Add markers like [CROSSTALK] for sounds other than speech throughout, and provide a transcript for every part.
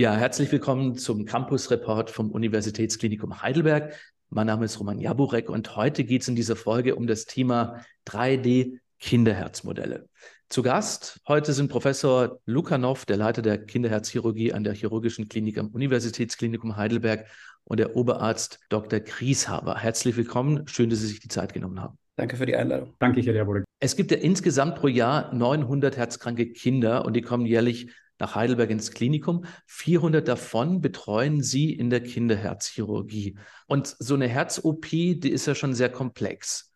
Ja, herzlich willkommen zum Campus Report vom Universitätsklinikum Heidelberg. Mein Name ist Roman Jaburek und heute geht es in dieser Folge um das Thema 3D Kinderherzmodelle. Zu Gast heute sind Professor Lukanov, der Leiter der Kinderherzchirurgie an der Chirurgischen Klinik am Universitätsklinikum Heidelberg und der Oberarzt Dr. Grieshaber. Herzlich willkommen. Schön, dass Sie sich die Zeit genommen haben. Danke für die Einladung. Danke, Herr Jaburek. Es gibt ja insgesamt pro Jahr 900 herzkranke Kinder und die kommen jährlich nach Heidelberg ins Klinikum. 400 davon betreuen Sie in der Kinderherzchirurgie. Und so eine Herz-OP, die ist ja schon sehr komplex.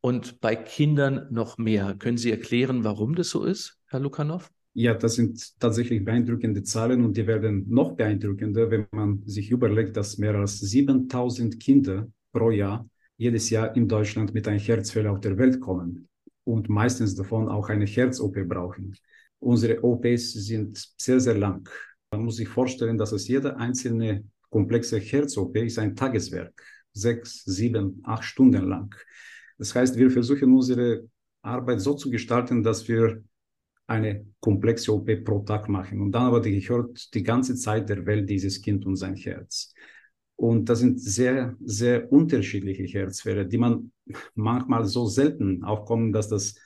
Und bei Kindern noch mehr. Können Sie erklären, warum das so ist, Herr Lukanov? Ja, das sind tatsächlich beeindruckende Zahlen und die werden noch beeindruckender, wenn man sich überlegt, dass mehr als 7000 Kinder pro Jahr jedes Jahr in Deutschland mit einem Herzfehler auf der Welt kommen und meistens davon auch eine Herz-OP brauchen. Unsere OPs sind sehr, sehr lang. Man muss sich vorstellen, dass es jede einzelne komplexe Herz-OP ist ein Tageswerk, sechs, sieben, acht Stunden lang. Das heißt, wir versuchen unsere Arbeit so zu gestalten, dass wir eine komplexe OP pro Tag machen. Und dann aber gehört die ganze Zeit der Welt dieses Kind und sein Herz. Und das sind sehr, sehr unterschiedliche Herzfehler, die man manchmal so selten aufkommen, dass das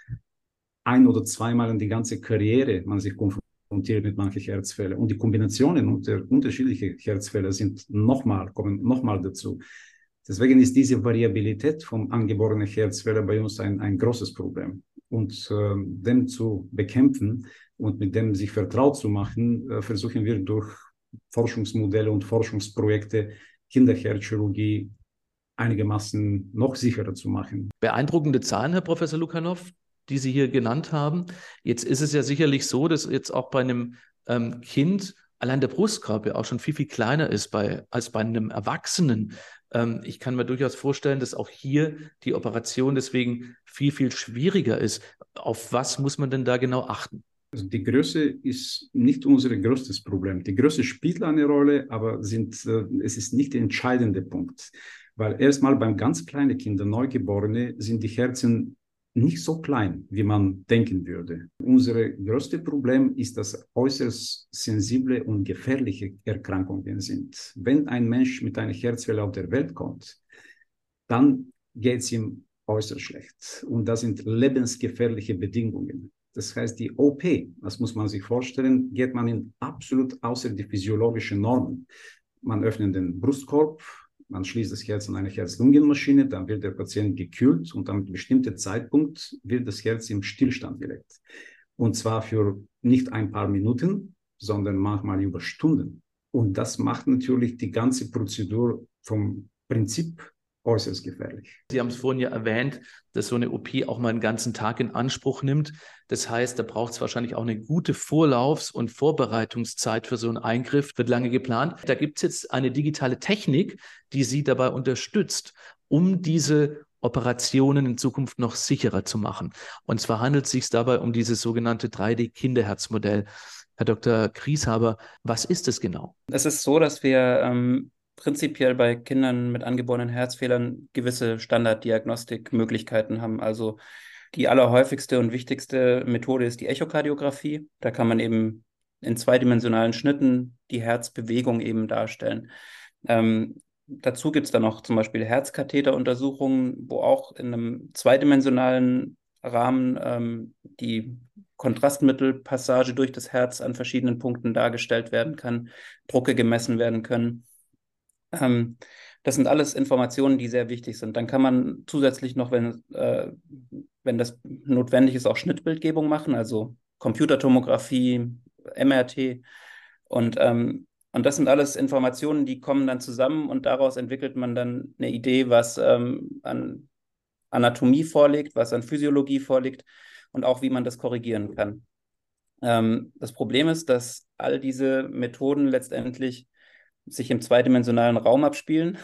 ein oder zweimal in die ganze Karriere man sich konfrontiert mit manchen Herzfällen. Und die Kombinationen unter unterschiedliche Herzfälle sind nochmal, kommen nochmal dazu. Deswegen ist diese Variabilität vom angeborenen Herzfehler bei uns ein, ein großes Problem. Und äh, dem zu bekämpfen und mit dem sich vertraut zu machen, äh, versuchen wir durch Forschungsmodelle und Forschungsprojekte Kinderherzchirurgie einigermaßen noch sicherer zu machen. Beeindruckende Zahlen, Herr Professor Lukanov die Sie hier genannt haben. Jetzt ist es ja sicherlich so, dass jetzt auch bei einem ähm, Kind allein der Brustkorb ja auch schon viel, viel kleiner ist bei, als bei einem Erwachsenen. Ähm, ich kann mir durchaus vorstellen, dass auch hier die Operation deswegen viel, viel schwieriger ist. Auf was muss man denn da genau achten? Also die Größe ist nicht unser größtes Problem. Die Größe spielt eine Rolle, aber sind, äh, es ist nicht der entscheidende Punkt. Weil erstmal beim ganz kleinen Kinder, Neugeborene, sind die Herzen nicht so klein, wie man denken würde. Unser größtes Problem ist, dass äußerst sensible und gefährliche Erkrankungen sind. Wenn ein Mensch mit einer Herzwelle auf der Welt kommt, dann geht es ihm äußerst schlecht. Und das sind lebensgefährliche Bedingungen. Das heißt, die OP, das muss man sich vorstellen, geht man in absolut außer die physiologischen Normen. Man öffnet den Brustkorb, man schließt das Herz an eine Herz-Lungen-Maschine, dann wird der Patient gekühlt und an einem bestimmten Zeitpunkt wird das Herz im Stillstand gelegt. Und zwar für nicht ein paar Minuten, sondern manchmal über Stunden. Und das macht natürlich die ganze Prozedur vom Prinzip äußerst gefährlich. Sie haben es vorhin ja erwähnt, dass so eine OP auch mal einen ganzen Tag in Anspruch nimmt. Das heißt, da braucht es wahrscheinlich auch eine gute Vorlaufs- und Vorbereitungszeit für so einen Eingriff, wird lange geplant. Da gibt es jetzt eine digitale Technik, die Sie dabei unterstützt, um diese Operationen in Zukunft noch sicherer zu machen. Und zwar handelt es sich dabei um dieses sogenannte 3D-Kinderherzmodell. Herr Dr. Grieshaber, was ist es genau? Es ist so, dass wir ähm, prinzipiell bei Kindern mit angeborenen Herzfehlern gewisse Standarddiagnostikmöglichkeiten haben. Also die allerhäufigste und wichtigste Methode ist die Echokardiographie. Da kann man eben in zweidimensionalen Schnitten die Herzbewegung eben darstellen. Ähm, dazu gibt es dann noch zum Beispiel Herzkatheteruntersuchungen, wo auch in einem zweidimensionalen Rahmen ähm, die Kontrastmittelpassage durch das Herz an verschiedenen Punkten dargestellt werden kann, Drucke gemessen werden können. Ähm, das sind alles Informationen, die sehr wichtig sind. Dann kann man zusätzlich noch, wenn, äh, wenn das notwendig ist, auch Schnittbildgebung machen, also Computertomographie, MRT. Und, ähm, und das sind alles Informationen, die kommen dann zusammen und daraus entwickelt man dann eine Idee, was ähm, an Anatomie vorliegt, was an Physiologie vorliegt und auch wie man das korrigieren kann. Ähm, das Problem ist, dass all diese Methoden letztendlich sich im zweidimensionalen Raum abspielen.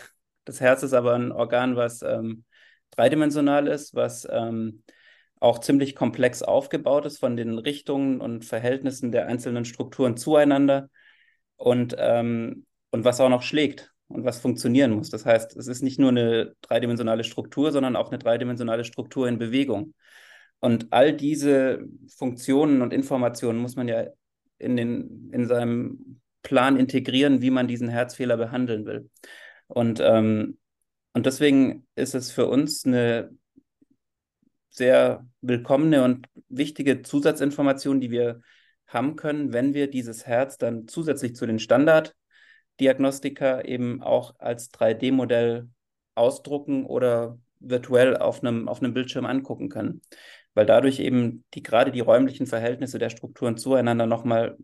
Das Herz ist aber ein Organ, was ähm, dreidimensional ist, was ähm, auch ziemlich komplex aufgebaut ist von den Richtungen und Verhältnissen der einzelnen Strukturen zueinander und, ähm, und was auch noch schlägt und was funktionieren muss. Das heißt, es ist nicht nur eine dreidimensionale Struktur, sondern auch eine dreidimensionale Struktur in Bewegung. Und all diese Funktionen und Informationen muss man ja in, den, in seinem Plan integrieren, wie man diesen Herzfehler behandeln will. Und, ähm, und deswegen ist es für uns eine sehr willkommene und wichtige Zusatzinformation, die wir haben können, wenn wir dieses Herz dann zusätzlich zu den Standarddiagnostika eben auch als 3D-Modell ausdrucken oder virtuell auf einem, auf einem Bildschirm angucken können. Weil dadurch eben die, gerade die räumlichen Verhältnisse der Strukturen zueinander nochmal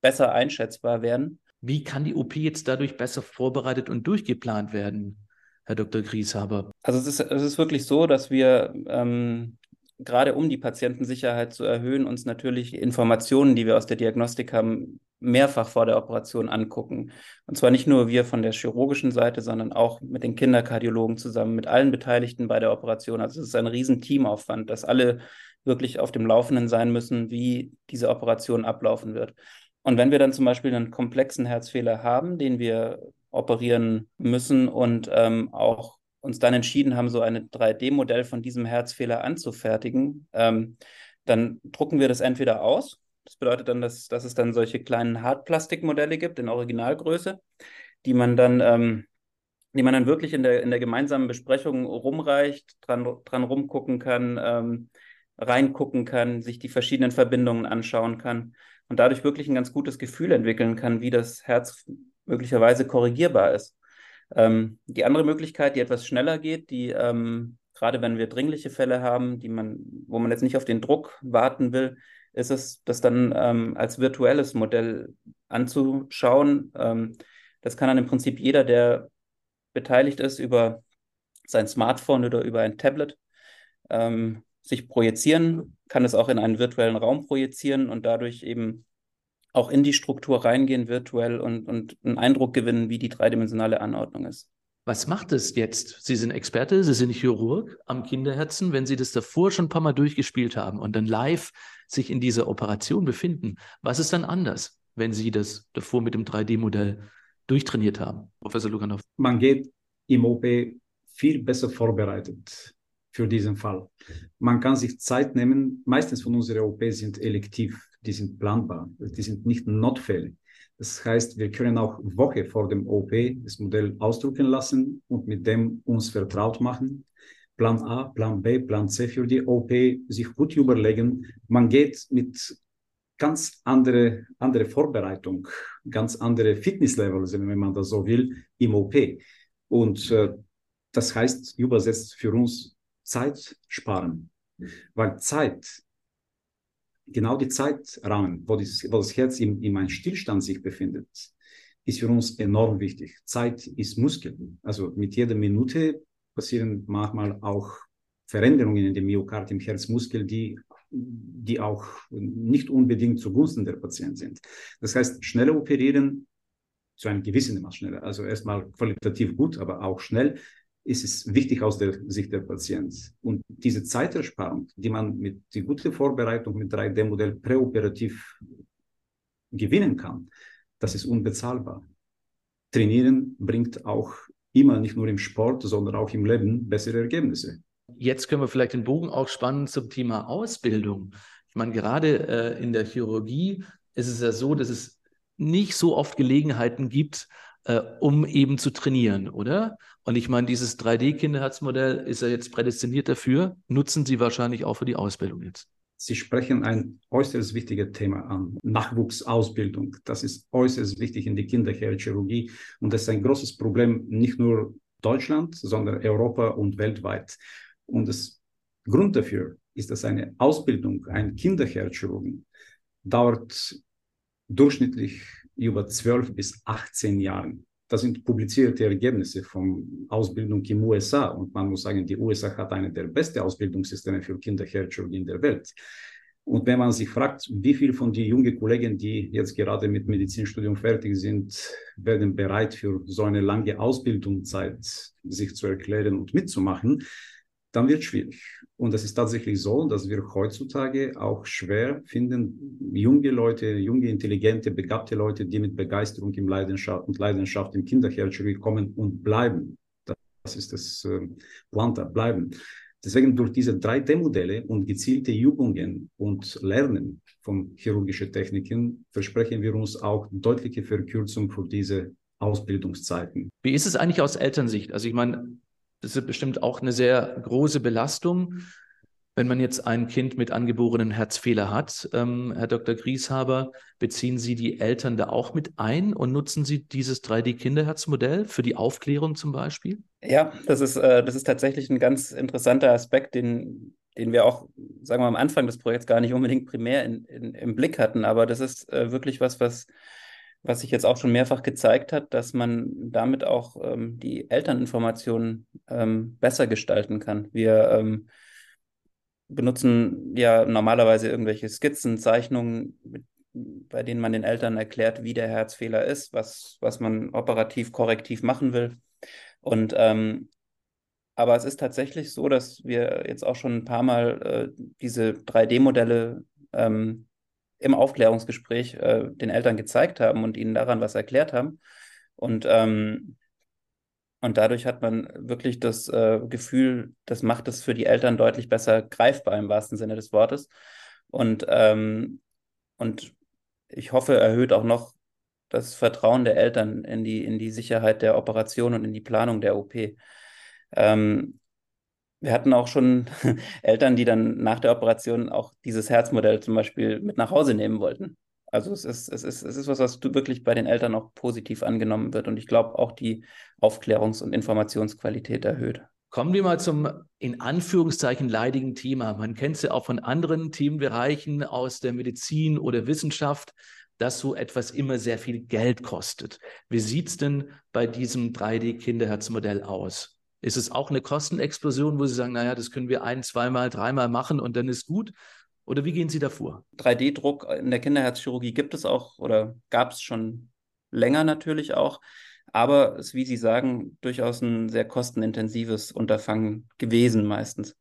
besser einschätzbar werden. Wie kann die OP jetzt dadurch besser vorbereitet und durchgeplant werden, Herr Dr. Grieshaber? Also es ist, es ist wirklich so, dass wir ähm, gerade um die Patientensicherheit zu erhöhen, uns natürlich Informationen, die wir aus der Diagnostik haben, mehrfach vor der Operation angucken. Und zwar nicht nur wir von der chirurgischen Seite, sondern auch mit den Kinderkardiologen zusammen, mit allen Beteiligten bei der Operation. Also es ist ein riesen Teamaufwand, dass alle wirklich auf dem Laufenden sein müssen, wie diese Operation ablaufen wird. Und wenn wir dann zum Beispiel einen komplexen Herzfehler haben, den wir operieren müssen und ähm, auch uns dann entschieden haben, so ein 3D-Modell von diesem Herzfehler anzufertigen, ähm, dann drucken wir das entweder aus. Das bedeutet dann, dass, dass es dann solche kleinen Hartplastikmodelle gibt in Originalgröße, die man dann, ähm, die man dann wirklich in der, in der gemeinsamen Besprechung rumreicht, dran, dran rumgucken kann, ähm, reingucken kann, sich die verschiedenen Verbindungen anschauen kann und dadurch wirklich ein ganz gutes Gefühl entwickeln kann, wie das Herz möglicherweise korrigierbar ist. Ähm, die andere Möglichkeit, die etwas schneller geht, die ähm, gerade wenn wir dringliche Fälle haben, die man, wo man jetzt nicht auf den Druck warten will, ist es, das dann ähm, als virtuelles Modell anzuschauen. Ähm, das kann dann im Prinzip jeder, der beteiligt ist, über sein Smartphone oder über ein Tablet ähm, sich projizieren, kann es auch in einen virtuellen Raum projizieren und dadurch eben auch in die Struktur reingehen virtuell und, und einen Eindruck gewinnen, wie die dreidimensionale Anordnung ist. Was macht es jetzt? Sie sind Experte, Sie sind Chirurg am Kinderherzen. Wenn Sie das davor schon ein paar Mal durchgespielt haben und dann live sich in dieser Operation befinden, was ist dann anders, wenn Sie das davor mit dem 3D-Modell durchtrainiert haben, Professor Luganov? Man geht im OP viel besser vorbereitet für diesen Fall. Man kann sich Zeit nehmen. Meistens von unseren OP sind elektiv die sind planbar, die sind nicht Notfälle. Das heißt, wir können auch Woche vor dem OP das Modell ausdrucken lassen und mit dem uns vertraut machen. Plan A, Plan B, Plan C für die OP sich gut überlegen. Man geht mit ganz andere, andere Vorbereitung, ganz andere Fitnesslevel, wenn man das so will, im OP. Und äh, das heißt übersetzt für uns Zeit sparen. Weil Zeit genau die Zeitrahmen, wo, das, wo das Herz in, in einem Stillstand sich befindet, ist für uns enorm wichtig. Zeit ist Muskel. Also mit jeder Minute passieren manchmal auch Veränderungen in dem Myokard, im Herzmuskel, die, die auch nicht unbedingt zugunsten der Patienten sind. Das heißt, schneller operieren, zu einem gewissen Maß schneller, also erstmal qualitativ gut, aber auch schnell, ist es wichtig aus der Sicht der Patienten. Und diese Zeitersparung, die man mit die gute Vorbereitung mit 3D-Modell präoperativ gewinnen kann, das ist unbezahlbar. Trainieren bringt auch immer nicht nur im Sport, sondern auch im Leben bessere Ergebnisse. Jetzt können wir vielleicht den Bogen auch spannen zum Thema Ausbildung. Ich meine, gerade äh, in der Chirurgie ist es ja so, dass es nicht so oft Gelegenheiten gibt, äh, um eben zu trainieren, oder? Und ich meine, dieses 3D-Kinderherzmodell ist ja jetzt prädestiniert dafür, nutzen Sie wahrscheinlich auch für die Ausbildung jetzt. Sie sprechen ein äußerst wichtiges Thema an. Nachwuchsausbildung. Das ist äußerst wichtig in der Kinderchirurgie. Und das ist ein großes Problem, nicht nur Deutschland, sondern Europa und weltweit. Und das Grund dafür ist, dass eine Ausbildung, ein Kinderherzchirurgen, dauert durchschnittlich über 12 bis 18 Jahren. Das sind publizierte Ergebnisse von Ausbildung im USA. Und man muss sagen, die USA hat eine der besten Ausbildungssysteme für Kinderherzchirurgie in der Welt. Und wenn man sich fragt, wie viele von den jungen Kollegen, die jetzt gerade mit Medizinstudium fertig sind, werden bereit für so eine lange Ausbildungszeit sich zu erklären und mitzumachen, dann wird es schwierig. Und es ist tatsächlich so, dass wir heutzutage auch schwer finden, junge Leute, junge, intelligente, begabte Leute, die mit Begeisterung im Leidenschaft und Leidenschaft im Kinderchirurgie kommen und bleiben. Das ist das äh, Planta, bleiben. Deswegen durch diese 3D-Modelle und gezielte Übungen und Lernen von chirurgischen Techniken versprechen wir uns auch deutliche Verkürzung für diese Ausbildungszeiten. Wie ist es eigentlich aus Elternsicht? Also ich meine, das ist bestimmt auch eine sehr große Belastung, wenn man jetzt ein Kind mit angeborenen Herzfehler hat. Ähm, Herr Dr. Grieshaber, beziehen Sie die Eltern da auch mit ein und nutzen Sie dieses 3D-Kinderherzmodell für die Aufklärung zum Beispiel? Ja, das ist, äh, das ist tatsächlich ein ganz interessanter Aspekt, den, den wir auch, sagen wir am Anfang des Projekts gar nicht unbedingt primär in, in, im Blick hatten. Aber das ist äh, wirklich was, was was sich jetzt auch schon mehrfach gezeigt hat, dass man damit auch ähm, die Elterninformationen ähm, besser gestalten kann. Wir ähm, benutzen ja normalerweise irgendwelche Skizzen, Zeichnungen, mit, bei denen man den Eltern erklärt, wie der Herzfehler ist, was, was man operativ korrektiv machen will. Und ähm, aber es ist tatsächlich so, dass wir jetzt auch schon ein paar Mal äh, diese 3D-Modelle ähm, im Aufklärungsgespräch äh, den Eltern gezeigt haben und ihnen daran was erklärt haben. Und, ähm, und dadurch hat man wirklich das äh, Gefühl, das macht es für die Eltern deutlich besser greifbar im wahrsten Sinne des Wortes. Und, ähm, und ich hoffe, erhöht auch noch das Vertrauen der Eltern in die, in die Sicherheit der Operation und in die Planung der OP. Ähm, wir hatten auch schon [LAUGHS] Eltern, die dann nach der Operation auch dieses Herzmodell zum Beispiel mit nach Hause nehmen wollten. Also es ist, es ist, es ist was, was wirklich bei den Eltern auch positiv angenommen wird. Und ich glaube auch die Aufklärungs- und Informationsqualität erhöht. Kommen wir mal zum in Anführungszeichen leidigen Thema. Man kennt es ja auch von anderen Themenbereichen aus der Medizin oder Wissenschaft, dass so etwas immer sehr viel Geld kostet. Wie sieht es denn bei diesem 3D-Kinderherzmodell aus? Ist es auch eine Kostenexplosion, wo Sie sagen, naja, das können wir ein, zweimal, dreimal machen und dann ist gut? Oder wie gehen Sie davor? 3D-Druck in der Kinderherzchirurgie gibt es auch oder gab es schon länger natürlich auch. Aber es ist, wie Sie sagen, durchaus ein sehr kostenintensives Unterfangen gewesen meistens.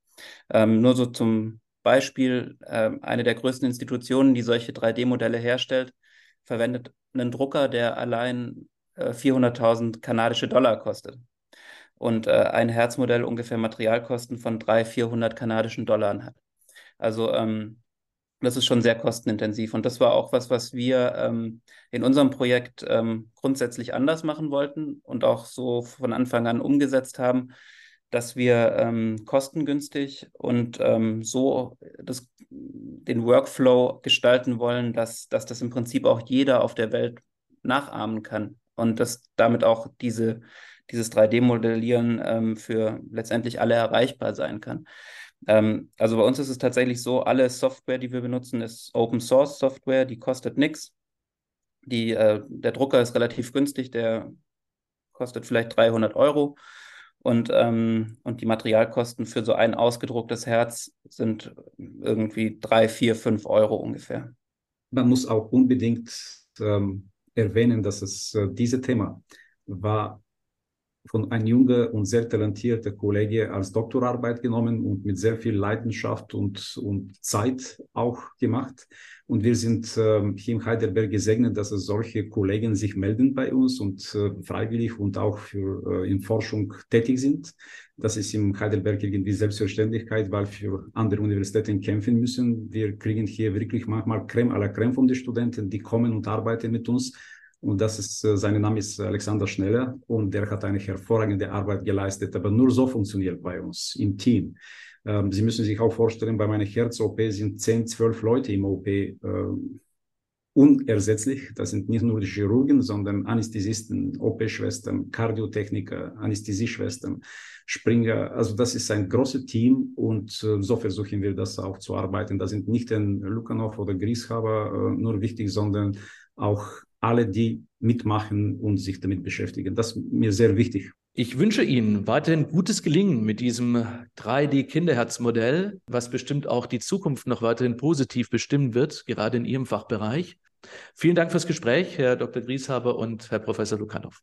Ähm, nur so zum Beispiel, äh, eine der größten Institutionen, die solche 3D-Modelle herstellt, verwendet einen Drucker, der allein äh, 400.000 kanadische Dollar kostet und äh, ein Herzmodell ungefähr Materialkosten von 300, 400 kanadischen Dollar hat. Also ähm, das ist schon sehr kostenintensiv. Und das war auch was, was wir ähm, in unserem Projekt ähm, grundsätzlich anders machen wollten und auch so von Anfang an umgesetzt haben, dass wir ähm, kostengünstig und ähm, so das, den Workflow gestalten wollen, dass, dass das im Prinzip auch jeder auf der Welt nachahmen kann und dass damit auch diese dieses 3D-Modellieren ähm, für letztendlich alle erreichbar sein kann. Ähm, also bei uns ist es tatsächlich so, alle Software, die wir benutzen, ist Open Source Software, die kostet nichts. äh, der Drucker ist relativ günstig, der kostet vielleicht 300 Euro. Und, ähm, und die Materialkosten für so ein ausgedrucktes Herz sind irgendwie drei, vier, fünf Euro ungefähr. Man muss auch unbedingt ähm, erwähnen, dass es äh, dieses Thema war von einem jungen und sehr talentierten Kollege als Doktorarbeit genommen und mit sehr viel Leidenschaft und, und Zeit auch gemacht. Und wir sind äh, hier in Heidelberg gesegnet, dass es solche Kollegen sich melden bei uns und äh, freiwillig und auch für, äh, in Forschung tätig sind. Das ist in Heidelberg irgendwie Selbstverständlichkeit, weil für andere Universitäten kämpfen müssen. Wir kriegen hier wirklich manchmal Creme à la Creme von den Studenten, die kommen und arbeiten mit uns und das ist, äh, sein Name ist Alexander Schneller und der hat eine hervorragende Arbeit geleistet. Aber nur so funktioniert bei uns im Team. Ähm, Sie müssen sich auch vorstellen, bei meiner Herz-OP sind 10, 12 Leute im OP äh, unersetzlich. Das sind nicht nur die Chirurgen, sondern Anästhesisten, OP-Schwestern, Kardiotechniker, Anästhesieschwestern, Springer. Also das ist ein großes Team und äh, so versuchen wir das auch zu arbeiten. Da sind nicht ein Lukanov oder Grieshaber äh, nur wichtig, sondern auch alle, die mitmachen und sich damit beschäftigen. Das ist mir sehr wichtig. Ich wünsche Ihnen weiterhin gutes Gelingen mit diesem 3D-Kinderherzmodell, was bestimmt auch die Zukunft noch weiterhin positiv bestimmen wird, gerade in Ihrem Fachbereich. Vielen Dank fürs Gespräch, Herr Dr. Grieshaber und Herr Professor Lukanov.